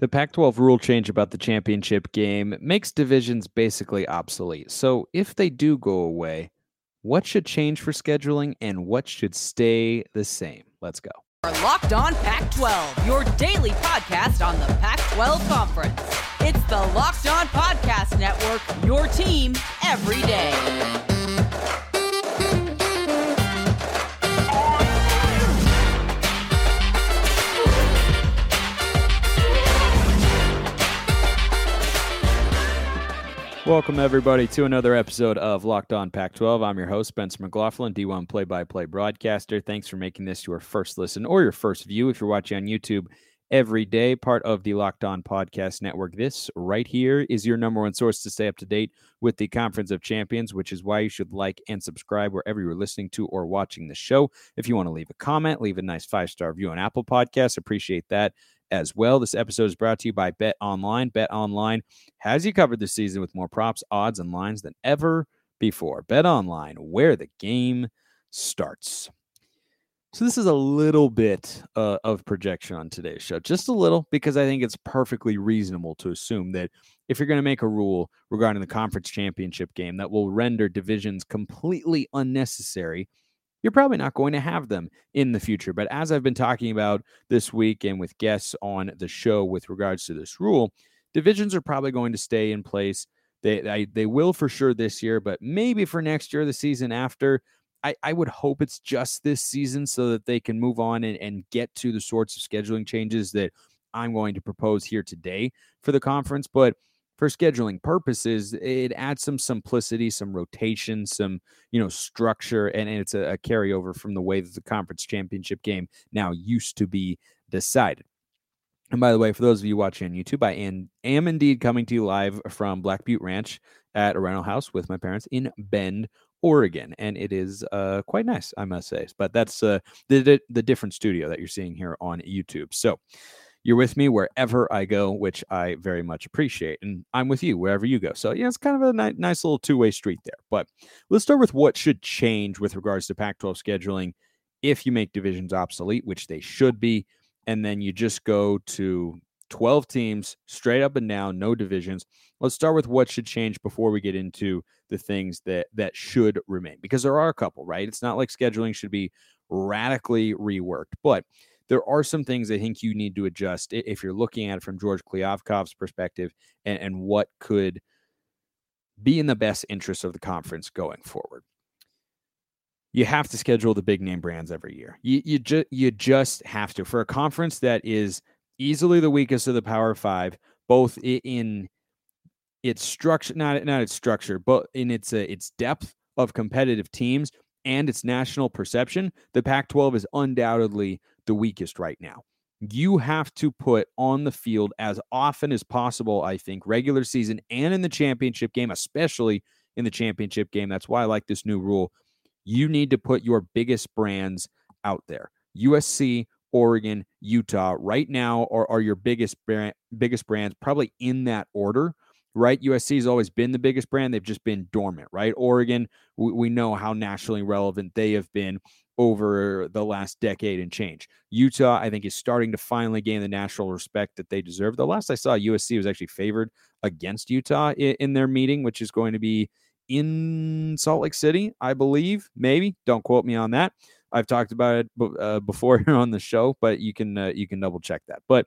The Pac 12 rule change about the championship game makes divisions basically obsolete. So, if they do go away, what should change for scheduling and what should stay the same? Let's go. Locked On Pac 12, your daily podcast on the Pac 12 Conference. It's the Locked On Podcast Network, your team every day. Welcome, everybody, to another episode of Locked On Pac 12. I'm your host, Spencer McLaughlin, D1 play by play broadcaster. Thanks for making this your first listen or your first view if you're watching on YouTube every day, part of the Locked On Podcast Network. This right here is your number one source to stay up to date with the Conference of Champions, which is why you should like and subscribe wherever you're listening to or watching the show. If you want to leave a comment, leave a nice five star review on Apple Podcasts. Appreciate that as well. This episode is brought to you by Bet Online. Bet Online has you covered this season with more props, odds, and lines than ever before. Bet Online, where the game starts. So, this is a little bit uh, of projection on today's show, just a little, because I think it's perfectly reasonable to assume that if you're going to make a rule regarding the conference championship game that will render divisions completely unnecessary, you're probably not going to have them in the future. But as I've been talking about this week and with guests on the show with regards to this rule, divisions are probably going to stay in place. They, I, they will for sure this year, but maybe for next year, the season after. I, I would hope it's just this season so that they can move on and, and get to the sorts of scheduling changes that I'm going to propose here today for the conference. But for scheduling purposes, it adds some simplicity, some rotation, some you know structure, and, it's a, a carryover from the way that the conference championship game now used to be decided. And by the way, for those of you watching on YouTube, I am, am indeed coming to you live from Black Butte Ranch at a rental house with my parents in Bend, Oregon, and it is uh, quite nice, I must say. But that's uh, the the different studio that you're seeing here on YouTube. So you're with me wherever I go, which I very much appreciate. And I'm with you wherever you go. So, yeah, it's kind of a ni- nice little two way street there. But let's start with what should change with regards to Pac 12 scheduling if you make divisions obsolete, which they should be. And then you just go to 12 teams straight up and down, no divisions. Let's start with what should change before we get into the things that that should remain because there are a couple, right? It's not like scheduling should be radically reworked, but there are some things I think you need to adjust if you're looking at it from George Kliavkoff's perspective and, and what could be in the best interest of the conference going forward. You have to schedule the big name brands every year. You you just you just have to for a conference that is easily the weakest of the Power Five, both in its structure, not not its structure, but in its uh, its depth of competitive teams and its national perception. The Pac-12 is undoubtedly the weakest right now. You have to put on the field as often as possible, I think, regular season and in the championship game, especially in the championship game. That's why I like this new rule. You need to put your biggest brands out there. USC, Oregon, Utah, right now are, are your biggest brand, biggest brands, probably in that order right? USC has always been the biggest brand. They've just been dormant, right? Oregon, we, we, know how nationally relevant they have been over the last decade and change. Utah, I think, is starting to finally gain the national respect that they deserve. The last I saw, USC was actually favored against Utah in, in their meeting, which is going to be in Salt Lake City, I believe. Maybe don't quote me on that. I've talked about it uh, before here on the show, but you can uh, you can double check that. But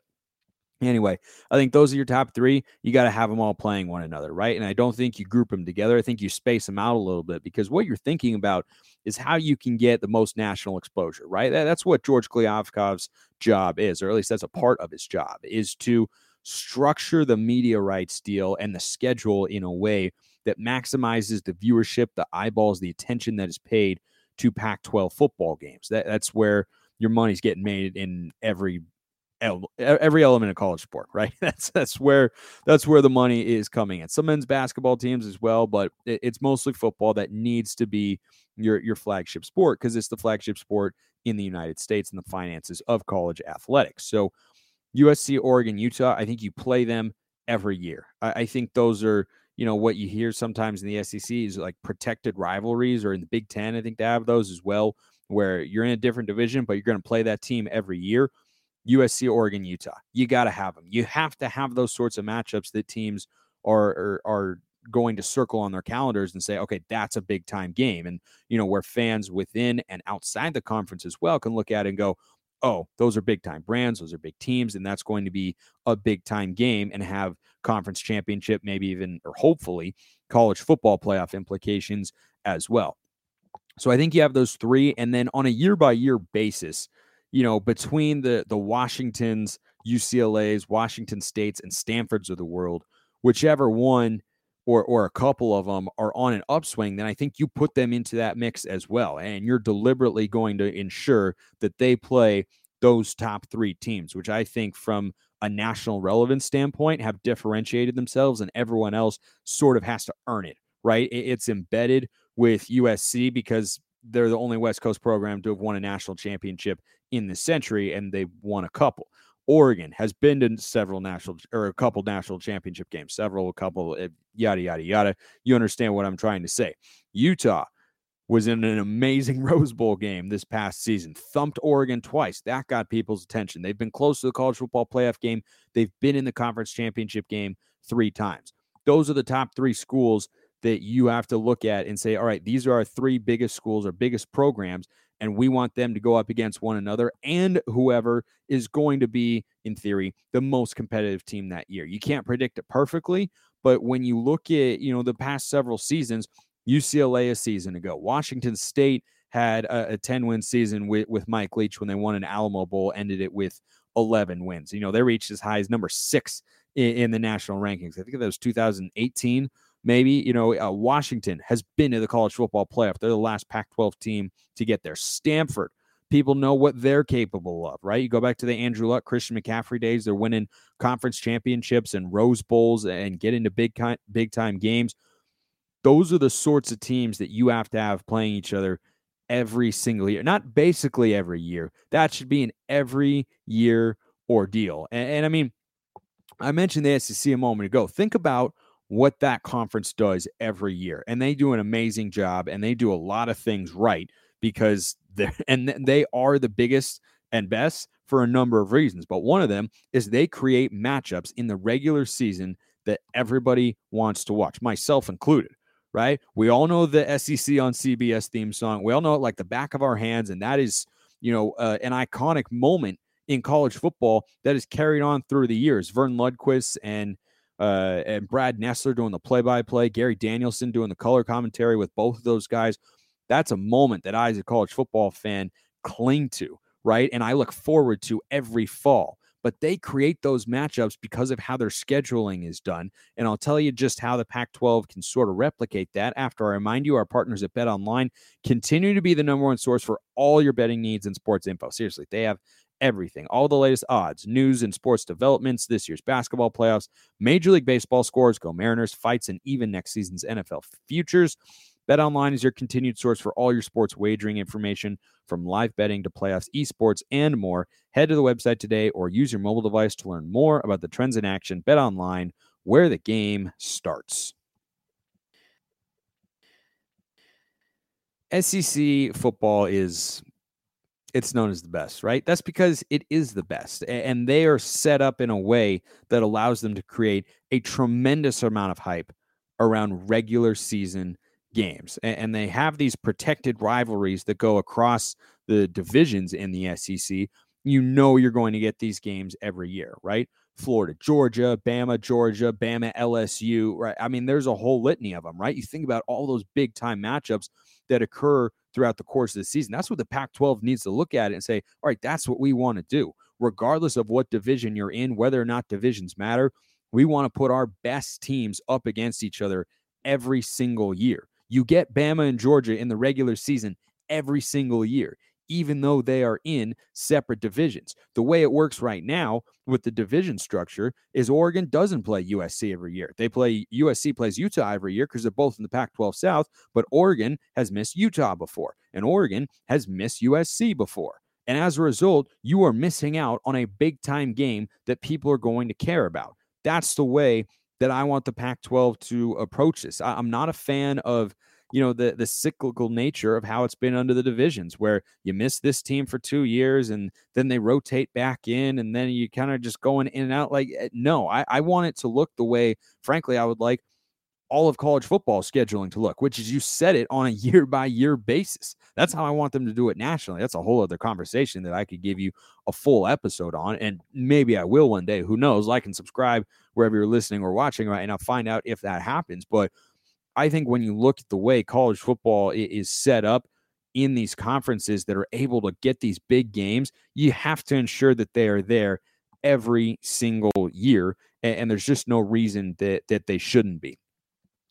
Anyway, I think those are your top three. You got to have them all playing one another, right? And I don't think you group them together. I think you space them out a little bit because what you're thinking about is how you can get the most national exposure, right? That's what George Kliavkoff's job is, or at least that's a part of his job, is to structure the media rights deal and the schedule in a way that maximizes the viewership, the eyeballs, the attention that is paid to Pac 12 football games. That, that's where your money's getting made in every every element of college sport, right? That's that's where that's where the money is coming in. Some men's basketball teams as well, but it's mostly football that needs to be your your flagship sport because it's the flagship sport in the United States and the finances of college athletics. So USC, Oregon, Utah, I think you play them every year. I, I think those are you know what you hear sometimes in the SEC is like protected rivalries, or in the Big Ten, I think they have those as well, where you're in a different division, but you're going to play that team every year USC, Oregon, Utah. You got to have them. You have to have those sorts of matchups that teams are, are, are going to circle on their calendars and say, okay, that's a big time game. And, you know, where fans within and outside the conference as well can look at it and go, oh, those are big time brands, those are big teams, and that's going to be a big time game and have conference championship, maybe even, or hopefully, college football playoff implications as well. So I think you have those three. And then on a year by year basis, you know, between the the Washingtons, UCLA's, Washington States, and Stanfords of the world, whichever one or or a couple of them are on an upswing, then I think you put them into that mix as well. And you're deliberately going to ensure that they play those top three teams, which I think from a national relevance standpoint have differentiated themselves and everyone else sort of has to earn it, right? It's embedded with USC because they're the only West Coast program to have won a national championship in the century, and they've won a couple. Oregon has been to several national or a couple national championship games, several, a couple, eh, yada, yada, yada. You understand what I'm trying to say. Utah was in an amazing Rose Bowl game this past season, thumped Oregon twice. That got people's attention. They've been close to the college football playoff game, they've been in the conference championship game three times. Those are the top three schools that you have to look at and say, all right, these are our three biggest schools, our biggest programs, and we want them to go up against one another and whoever is going to be, in theory, the most competitive team that year. You can't predict it perfectly, but when you look at, you know, the past several seasons, UCLA a season ago, Washington State had a, a 10 win season with, with Mike Leach when they won an Alamo Bowl, ended it with 11 wins. You know, they reached as high as number six in, in the national rankings. I think that was 2018 maybe you know uh, washington has been to the college football playoff. They're the last pac 12 team to get there. Stanford people know what they're capable of right? You go back to the andrew luck christian mccaffrey days they're winning conference championships and rose bowls and get into big big time games. Those are the sorts of teams that you have to have playing each other every single year. Not basically every year. That should be an every year ordeal. And, and i mean i mentioned the sec a moment ago. Think about what that conference does every year. And they do an amazing job and they do a lot of things right because they're and they are the biggest and best for a number of reasons. But one of them is they create matchups in the regular season that everybody wants to watch, myself included. Right? We all know the SEC on CBS theme song. We all know it like the back of our hands, and that is, you know, uh, an iconic moment in college football that is carried on through the years. Verne Lundquist and uh, and Brad Nessler doing the play by play, Gary Danielson doing the color commentary with both of those guys. That's a moment that I, as a college football fan, cling to, right? And I look forward to every fall. But they create those matchups because of how their scheduling is done. And I'll tell you just how the Pac 12 can sort of replicate that after I remind you our partners at Bet Online continue to be the number one source for all your betting needs and sports info. Seriously, they have everything, all the latest odds, news, and sports developments, this year's basketball playoffs, Major League Baseball scores, go Mariners, fights, and even next season's NFL futures. Bet Online is your continued source for all your sports wagering information from live betting to playoffs, esports, and more. Head to the website today or use your mobile device to learn more about the trends in action. Bet Online, where the game starts. SEC football is it's known as the best, right? That's because it is the best. And they are set up in a way that allows them to create a tremendous amount of hype around regular season games. And they have these protected rivalries that go across the divisions in the SEC. You know you're going to get these games every year, right? Florida, Georgia, Bama, Georgia, Bama, LSU, right? I mean, there's a whole litany of them, right? You think about all those big time matchups that occur throughout the course of the season. That's what the Pac 12 needs to look at and say, all right, that's what we want to do. Regardless of what division you're in, whether or not divisions matter, we want to put our best teams up against each other every single year. You get Bama and Georgia in the regular season every single year even though they are in separate divisions. The way it works right now with the division structure is Oregon doesn't play USC every year. They play USC plays Utah every year because they're both in the Pac 12 South, but Oregon has missed Utah before, and Oregon has missed USC before. And as a result, you are missing out on a big time game that people are going to care about. That's the way that I want the Pac 12 to approach this. I'm not a fan of you know the the cyclical nature of how it's been under the divisions where you miss this team for two years and then they rotate back in and then you kind of just going in and out like eh, no I, I want it to look the way frankly i would like all of college football scheduling to look, which is you set it on a year by year basis. That's how I want them to do it nationally. That's a whole other conversation that I could give you a full episode on. And maybe I will one day. Who knows? Like and subscribe wherever you're listening or watching right and i'll Find out if that happens. But I think when you look at the way college football is set up in these conferences that are able to get these big games, you have to ensure that they are there every single year. And, there's just no reason that that they shouldn't be.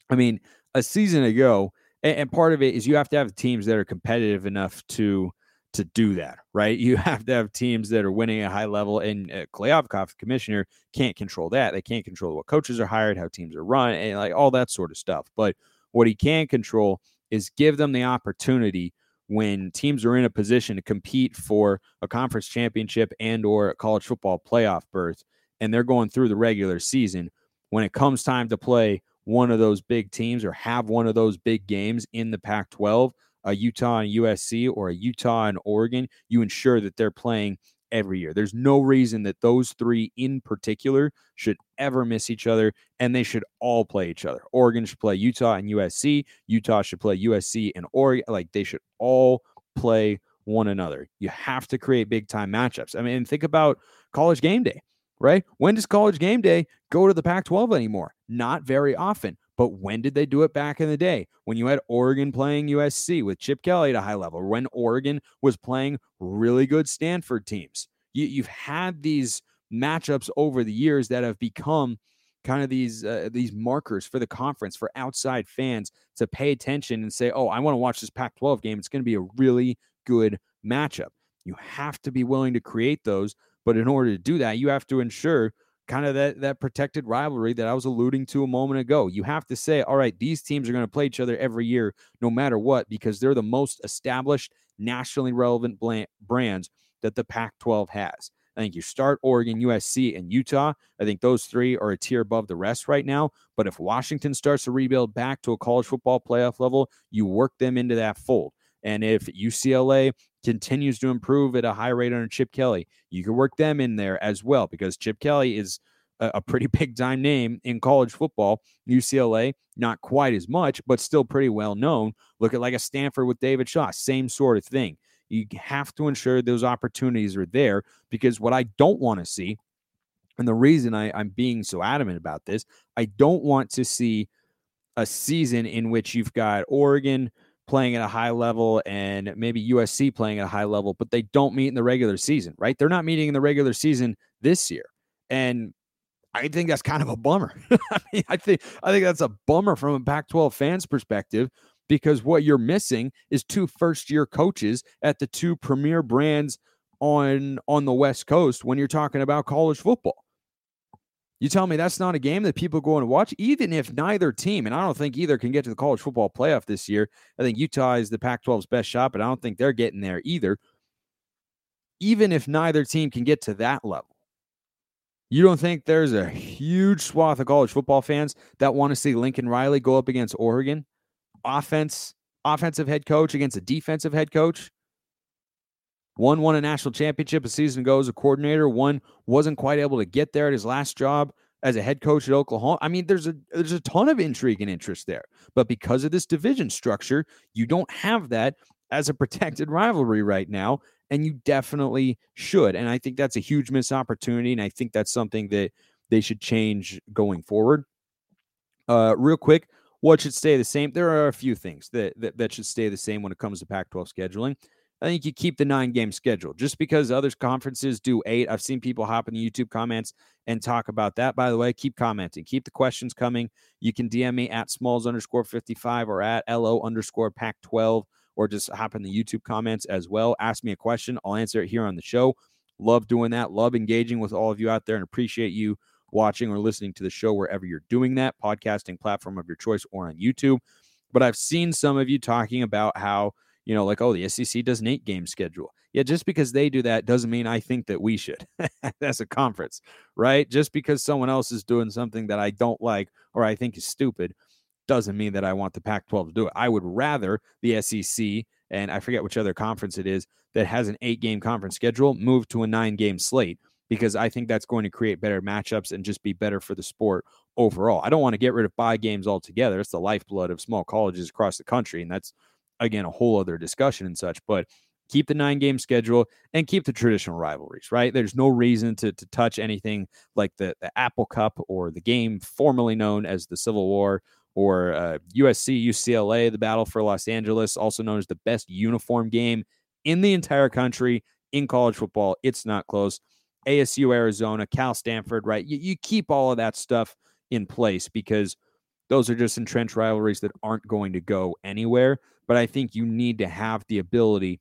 I mean, a season ago, and, and part of it is you have to have teams that are competitive enough to to do that, right? You have to have teams that are winning at a high level, and uh, Kliavkoff, the commissioner, can't control that. They can't control what coaches are hired, how teams are run, and like all that sort of stuff. But what he can control is give them the opportunity when teams are in a position to compete for a conference championship and or a college football playoff berth, and they're going through the regular season. When it comes time to play one of those big teams or have one of those big games in the Pac 12, a Utah and USC or a Utah and Oregon, you ensure that they're playing every year. There's no reason that those three in particular should ever miss each other, and they should all play each other. Oregon should play Utah and USC. Utah should play USC and Oregon. Like they should all play one another. You have to create big time matchups. I mean, think about college game day right? When does college game day go to the Pac 12 anymore? Not very often. But when did they do it back in the day? When you had Oregon playing USC with Chip Kelly at a high level, when Oregon was playing really good Stanford teams. You, you've had these matchups over the years that have become kind of these uh, these markers for the conference for outside fans to pay attention and say, "Oh, I want to watch this Pac-12 game. It's going to be a really good matchup." You have to be willing to create those but in order to do that, you have to ensure kind of that that protected rivalry that I was alluding to a moment ago. You have to say, all right, these teams are going to play each other every year, no matter what, because they're the most established, nationally relevant brands that the Pac-12 has. I think you start Oregon, USC, and Utah. I think those three are a tier above the rest right now. But if Washington starts to rebuild back to a college football playoff level, you work them into that fold. And if UCLA continues to improve at a high rate under Chip Kelly, you can work them in there as well because Chip Kelly is a, a pretty big time name in college football. UCLA, not quite as much, but still pretty well known. Look at like a Stanford with David Shaw, same sort of thing. You have to ensure those opportunities are there because what I don't want to see, and the reason I, I'm being so adamant about this, I don't want to see a season in which you've got Oregon, playing at a high level and maybe USC playing at a high level, but they don't meet in the regular season, right? They're not meeting in the regular season this year. And I think that's kind of a bummer. I mean, I think I think that's a bummer from a Pac-12 fans perspective because what you're missing is two first-year coaches at the two premier brands on on the West Coast when you're talking about college football. You tell me that's not a game that people go and watch, even if neither team, and I don't think either can get to the college football playoff this year. I think Utah is the Pac 12's best shot, but I don't think they're getting there either. Even if neither team can get to that level, you don't think there's a huge swath of college football fans that want to see Lincoln Riley go up against Oregon? Offense, offensive head coach against a defensive head coach? One won a national championship a season ago as a coordinator. One wasn't quite able to get there at his last job as a head coach at Oklahoma. I mean, there's a there's a ton of intrigue and interest there. But because of this division structure, you don't have that as a protected rivalry right now. And you definitely should. And I think that's a huge missed opportunity. And I think that's something that they should change going forward. Uh, real quick, what should stay the same? There are a few things that, that, that should stay the same when it comes to Pac 12 scheduling. I think you keep the nine game schedule just because other conferences do eight. I've seen people hop in the YouTube comments and talk about that. By the way, keep commenting, keep the questions coming. You can DM me at smalls underscore 55 or at LO underscore pack 12 or just hop in the YouTube comments as well. Ask me a question. I'll answer it here on the show. Love doing that. Love engaging with all of you out there and appreciate you watching or listening to the show wherever you're doing that, podcasting platform of your choice or on YouTube. But I've seen some of you talking about how you know, like, oh, the SEC does an eight game schedule. Yeah, just because they do that doesn't mean I think that we should That's a conference, right? Just because someone else is doing something that I don't like or I think is stupid doesn't mean that I want the Pac 12 to do it. I would rather the SEC and I forget which other conference it is that has an eight game conference schedule move to a nine game slate because I think that's going to create better matchups and just be better for the sport overall. I don't want to get rid of bye games altogether. It's the lifeblood of small colleges across the country. And that's, again, a whole other discussion and such. But keep the nine game schedule and keep the traditional rivalries, right? There's no reason to, to touch anything like the, the Apple Cup or the game formerly known as the Civil War or uh, USC, UCLA, the Battle for Los Angeles, also known as the best uniform game in the entire country in college football. It's not close. ASU, Arizona, Cal, Stanford, right? You, you keep all of that stuff in place because those are just entrenched rivalries that aren't going to go anywhere. But I think you need to have the ability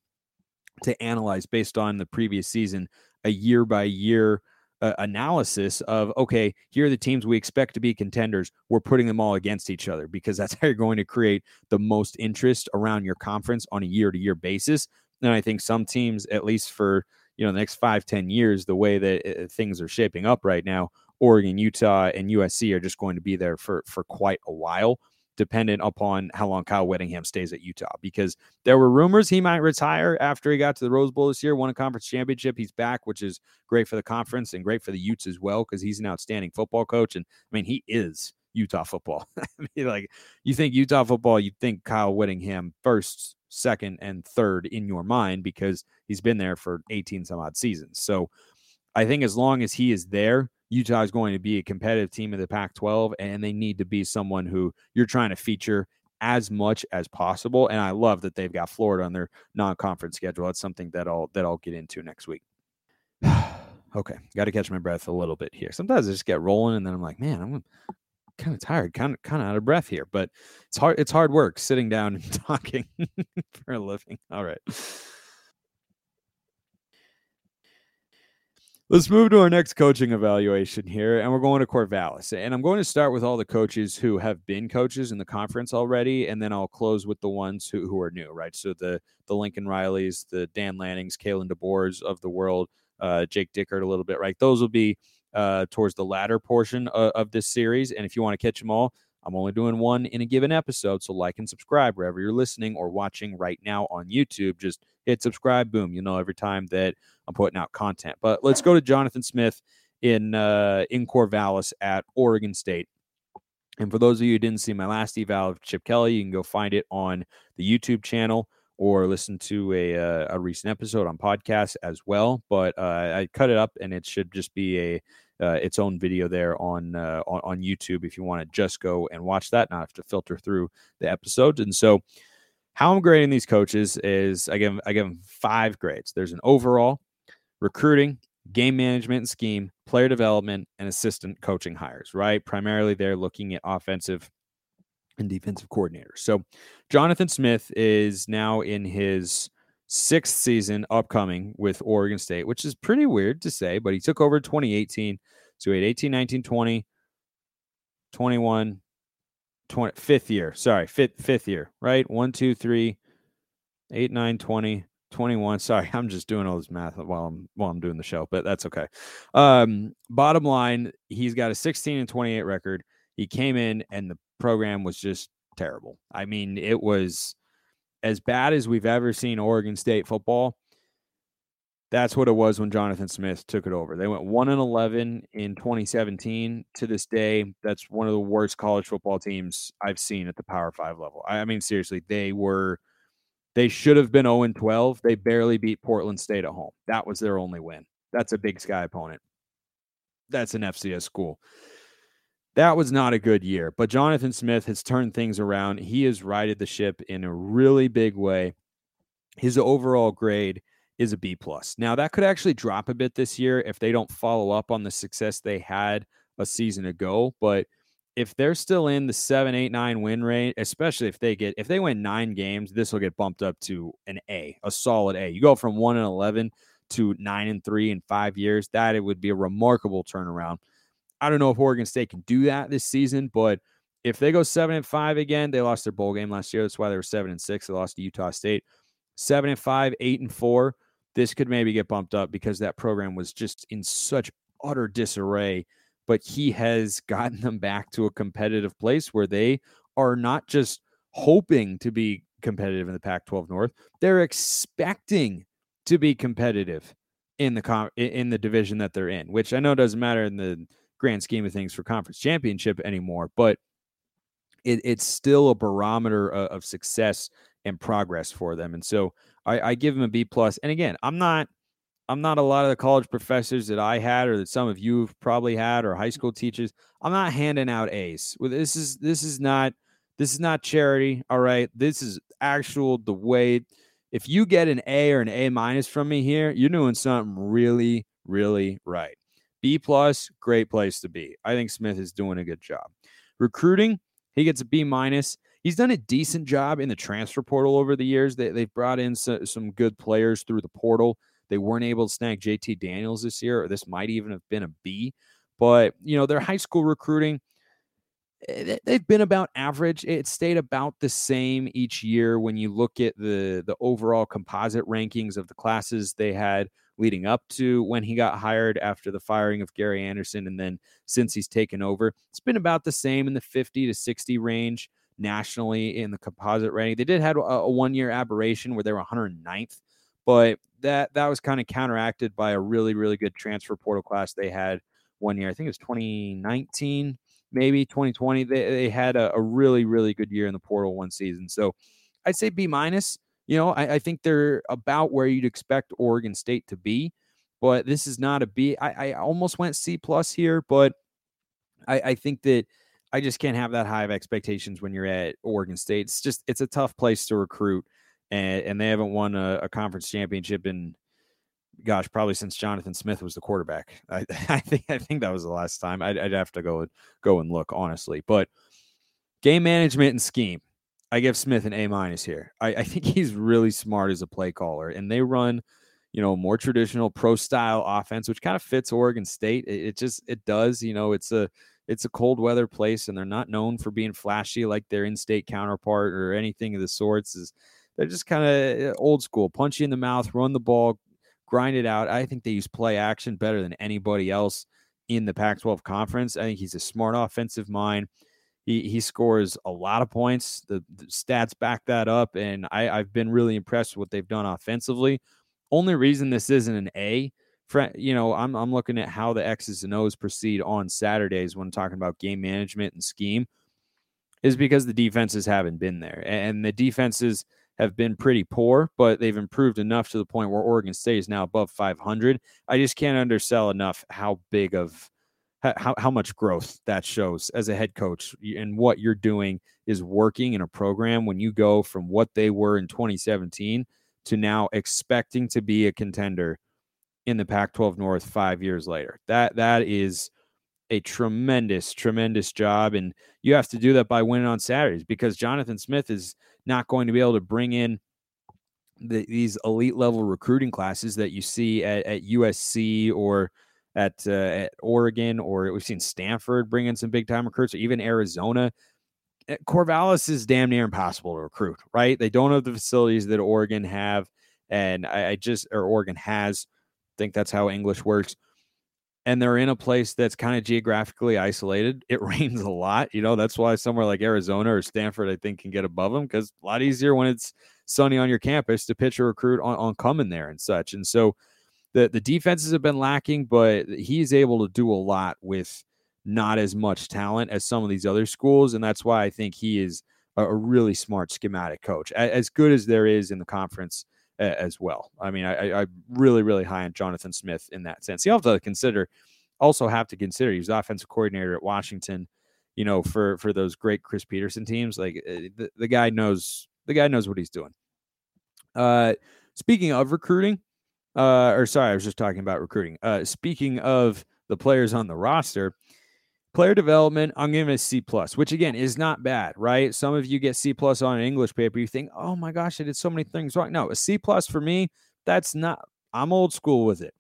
to analyze based on the previous season a year by year uh, analysis of okay, here are the teams we expect to be contenders. We're putting them all against each other because that's how you're going to create the most interest around your conference on a year to year basis. And I think some teams, at least for you know the next five ten years, the way that uh, things are shaping up right now, Oregon, Utah, and USC are just going to be there for for quite a while dependent upon how long Kyle Whittingham stays at Utah because there were rumors he might retire after he got to the Rose Bowl this year, won a conference championship. He's back, which is great for the conference and great for the Utes as well because he's an outstanding football coach. And I mean, he is Utah football. I mean, like you think Utah football, you think Kyle Whittingham first, second, and third in your mind because he's been there for 18 some odd seasons. So I think as long as he is there, Utah is going to be a competitive team in the Pac 12, and they need to be someone who you're trying to feature as much as possible. And I love that they've got Florida on their non conference schedule. That's something that I'll, that I'll get into next week. okay. Got to catch my breath a little bit here. Sometimes I just get rolling and then I'm like, man, I'm kind of tired, kind of kind of out of breath here, but it's hard it's hard work sitting down and talking for a living. All right. Let's move to our next coaching evaluation here, and we're going to Corvallis. And I'm going to start with all the coaches who have been coaches in the conference already, and then I'll close with the ones who, who are new, right? So the the Lincoln Rileys, the Dan Lannings, Kalen DeBoers of the world, uh, Jake Dickert a little bit, right? Those will be uh, towards the latter portion of, of this series. And if you want to catch them all, I'm only doing one in a given episode. So like and subscribe wherever you're listening or watching right now on YouTube. Just hit subscribe. Boom. You know every time that I'm putting out content. But let's go to Jonathan Smith in uh, in Corvallis at Oregon State. And for those of you who didn't see my last eval of Chip Kelly, you can go find it on the YouTube channel or listen to a, uh, a recent episode on podcast as well. But uh, I cut it up and it should just be a uh, its own video there on, uh, on, on YouTube if you want to just go and watch that, not have to filter through the episodes. And so, how I'm grading these coaches is I give I give them five grades. There's an overall, recruiting, game management and scheme, player development, and assistant coaching hires. Right, primarily they're looking at offensive and defensive coordinators. So, Jonathan Smith is now in his sixth season upcoming with Oregon State, which is pretty weird to say, but he took over 2018. So he had 18, 19, 20, 21, 20, fifth year. Sorry, fifth, fifth year, right? One, two, three, eight, nine, 20, 21. Sorry, I'm just doing all this math while I'm while I'm doing the show, but that's okay. Um, bottom line, he's got a 16 and 28 record. He came in and the program was just terrible. I mean, it was as bad as we've ever seen Oregon State football. That's what it was when Jonathan Smith took it over. They went 1 and 11 in 2017 to this day. That's one of the worst college football teams I've seen at the Power 5 level. I mean seriously, they were they should have been 0 and 12. They barely beat Portland State at home. That was their only win. That's a Big Sky opponent. That's an FCS school that was not a good year. But Jonathan Smith has turned things around. He has righted the ship in a really big way. His overall grade is a B plus. Now that could actually drop a bit this year if they don't follow up on the success they had a season ago. But if they're still in the seven, eight, nine win rate, especially if they get if they win nine games, this will get bumped up to an A, a solid A. You go from one and eleven to nine and three in five years. That it would be a remarkable turnaround. I don't know if Oregon State can do that this season, but if they go seven and five again, they lost their bowl game last year. That's why they were seven and six. They lost to Utah State. Seven and five, eight and four. This could maybe get bumped up because that program was just in such utter disarray. But he has gotten them back to a competitive place where they are not just hoping to be competitive in the Pac 12 North, they're expecting to be competitive in the com- in the division that they're in, which I know doesn't matter in the grand scheme of things for conference championship anymore, but it, it's still a barometer of, of, success and progress for them. And so I, I give them a B plus. And again, I'm not I'm not a lot of the college professors that I had or that some of you have probably had or high school teachers. I'm not handing out A's. Well, this is this is not this is not charity. All right. This is actual the way if you get an A or an A minus from me here, you're doing something really, really right. B plus, great place to be. I think Smith is doing a good job. Recruiting, he gets a B minus. He's done a decent job in the transfer portal over the years. They, they've brought in so, some good players through the portal. They weren't able to snag JT Daniels this year, or this might even have been a B. But, you know, their high school recruiting, eh, they've been about average. It stayed about the same each year when you look at the the overall composite rankings of the classes they had leading up to when he got hired after the firing of Gary Anderson and then since he's taken over. It's been about the same in the 50 to 60 range nationally in the composite rating. They did have a, a one-year aberration where they were 109th, but that that was kind of counteracted by a really really good transfer portal class they had one year. I think it was 2019, maybe 2020. They, they had a, a really really good year in the portal one season. So I'd say B minus. You know, I, I, think they're about where you'd expect Oregon State to be, but this is not a B. I, I almost went C plus here, but I, I think that I just can't have that high of expectations when you're at Oregon State. It's just it's a tough place to recruit, and and they haven't won a, a conference championship in gosh probably since Jonathan Smith was the quarterback. I, I think I think that was the last time. I'd, I'd have to go go and look honestly, but game management and scheme I give Smith an A minus here. I, I, think he's really smart as a play caller, and they run, you know, more traditional pro style offense, which kind of fits Oregon State. It, it, just it does. You know, it's a it's a cold weather place, and they're not known for being flashy like their in state counterpart or anything of the sorts. Is they're just kind of eh, old school, punch you in the mouth, run the ball, grind it out. I think they use play action better than anybody else in the Pac-12 conference. I think he's a smart offensive mind. He he scores a lot of points. The, the stats back that up, and I, I've been really impressed with what they've done offensively. Only reason this isn't an A, you know, I'm I'm looking at how the X's and O's proceed on Saturdays when talking about game management and scheme, is because the defenses haven't been there, and the defenses have been pretty poor, but they've improved enough to the point where Oregon State is now above 500. I just can't undersell enough how big of how, how much growth that shows as a head coach and what you're doing is working in a program when you go from what they were in 2017 to now expecting to be a contender in the Pac-12 North 5 years later. That that is a tremendous tremendous job and you have to do that by winning on Saturdays because Jonathan Smith is not going to be able to bring in the, these elite level recruiting classes that you see at, at USC or at, uh, at Oregon, or we've seen Stanford bring in some big time recruits, or even Arizona. Eh, Corvallis is damn near impossible to recruit, right? They don't have the facilities that Oregon have, and I, I just or Oregon has. I think that's how English works. And they're in a place that's kind of geographically isolated. It rains a lot, you know. That's why somewhere like Arizona or Stanford, I think, can get above them because a lot easier when it's sunny on your campus to pitch a recruit on, on coming there and such. And so, the the defenses have been lacking, but he's able to do a lot with not as much talent as some of these other schools, and that's why I think he is a, really smart schematic coach, as good as there is in the conference as well. I mean, I, I really really high on Jonathan Smith in that sense. You have to consider, also have to consider he was offensive coordinator at Washington. You know, for for those great Chris Petersen teams, like eh, the, the guy knows the guy knows what he's doing. Uh, speaking of recruiting, uh, or sorry, I was just talking about recruiting. Uh, speaking of the players on the roster, player development, I'm giving a C plus, which again is not bad, right? Some of you get C plus on an English paper, you think, oh my gosh, I did so many things wrong. No, a C plus for me, that's not. I'm old school with it.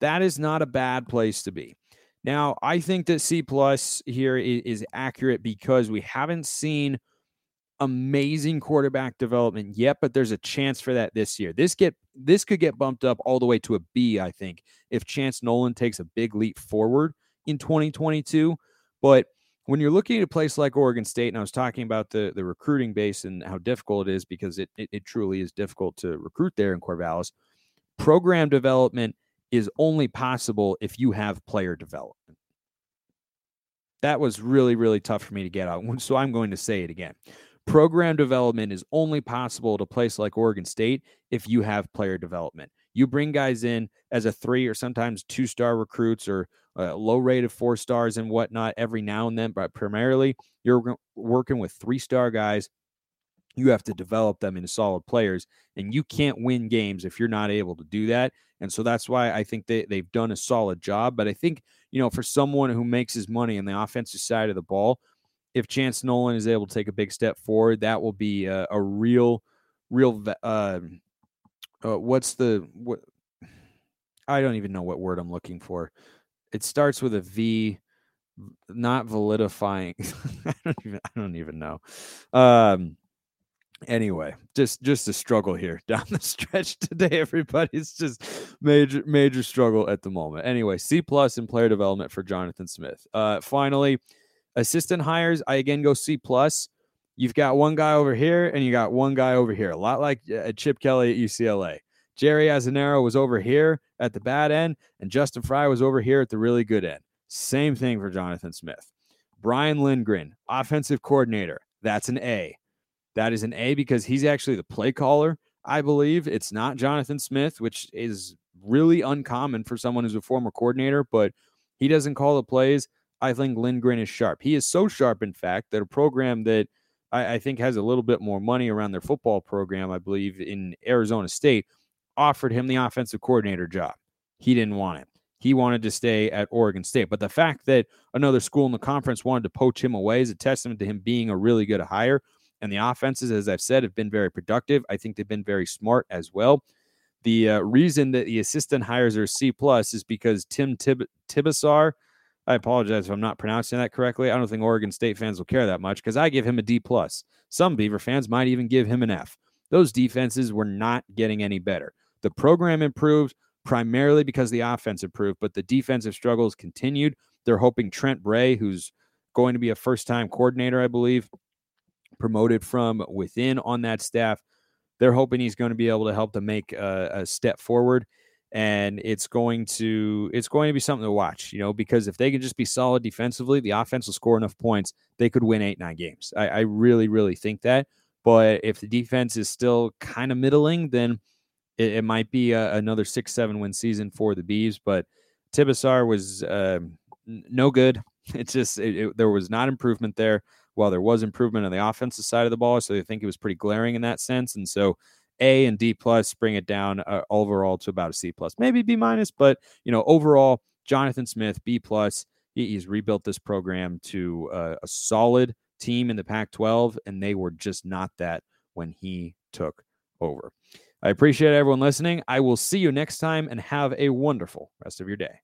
That is not a bad place to be. Now, I think that C plus here is accurate because we haven't seen amazing quarterback development yet, but there's a chance for that this year. This get this could get bumped up all the way to a B, I think, if Chance Nolan takes a big leap forward in 2022. But when you're looking at a place like Oregon State, and I was talking about the the recruiting base and how difficult it is because it it, it truly is difficult to recruit there in Corvallis. Program development is only possible if you have player development. That was really really tough for me to get out, so I'm going to say it again. Program development is only possible at a place like Oregon State if you have player development. You bring guys in as a three or sometimes two star recruits or uh, low rate of four stars and whatnot every now and then, but primarily you're working with three star guys. You have to develop them into solid players, and you can't win games if you're not able to do that. And so that's why I think they, they've done a solid job. But I think, you know, for someone who makes his money on the offensive side of the ball, if Chance Nolan is able to take a big step forward, that will be a, a real, real. Uh, uh, what's the what? I don't even know what word I'm looking for. It starts with a V, not validifying. I don't even. I don't even know. Um. Anyway, just just a struggle here down the stretch today. Everybody's just major major struggle at the moment. Anyway, C plus in player development for Jonathan Smith. Uh, finally Assistant hires, I again go C plus. You've got one guy over here and you got one guy over here. A lot like uh, Chip Kelly at UCLA. Jerry Azzinaro was over here at the bad end, and Justin Frye was over here at the really good end. Same thing for Jonathan Smith. Brian Lindgren, offensive coordinator. That's an A. That is an A because he's actually the play caller, I believe. It's not Jonathan Smith, which is really uncommon for someone who's a former coordinator, but he doesn't call the plays. I think Lindgren is sharp. He is so sharp, in fact, that a program that I, I think has a little bit more money around their football program, I believe, in Arizona State, offered him the offensive coordinator job. He didn't want it. He wanted to stay at Oregon State. But the fact that another school in the conference wanted to poach him away is a testament to him being a really good hire. And the offenses, as I've said, have been very productive. I think they've been very smart as well. The uh, reason that the assistant hires are C plus is because Tim Tib- Tibesar I apologize if I'm not pronouncing that correctly. I don't think Oregon State fans will care that much because I give him a D plus. Some Beaver fans might even give him an F. Those defenses were not getting any better. The program improved primarily because the offense improved, but the defensive struggles continued. They're hoping Trent Bray, who's going to be a first time coordinator, I believe, promoted from within on that staff, they're hoping he's going to be able to help to make a, a step forward and it's going to it's going to be something to watch you know because if they can just be solid defensively the offense will score enough points they could win eight nine games. I, I really really think that but if the defense is still kind of middling then it, it might be a, another six seven win season for the bees but tibesar was uh, no good. It's just it, it, there was not improvement there. While there was improvement on the offensive side of the ball so i think it was pretty glaring in that sense and so a and D plus, bring it down uh, overall to about a C plus, maybe B minus, but you know overall, Jonathan Smith B plus. He, he's rebuilt this program to uh, a solid team in the Pac-12, and they were just not that when he took over. I appreciate everyone listening. I will see you next time, and have a wonderful rest of your day.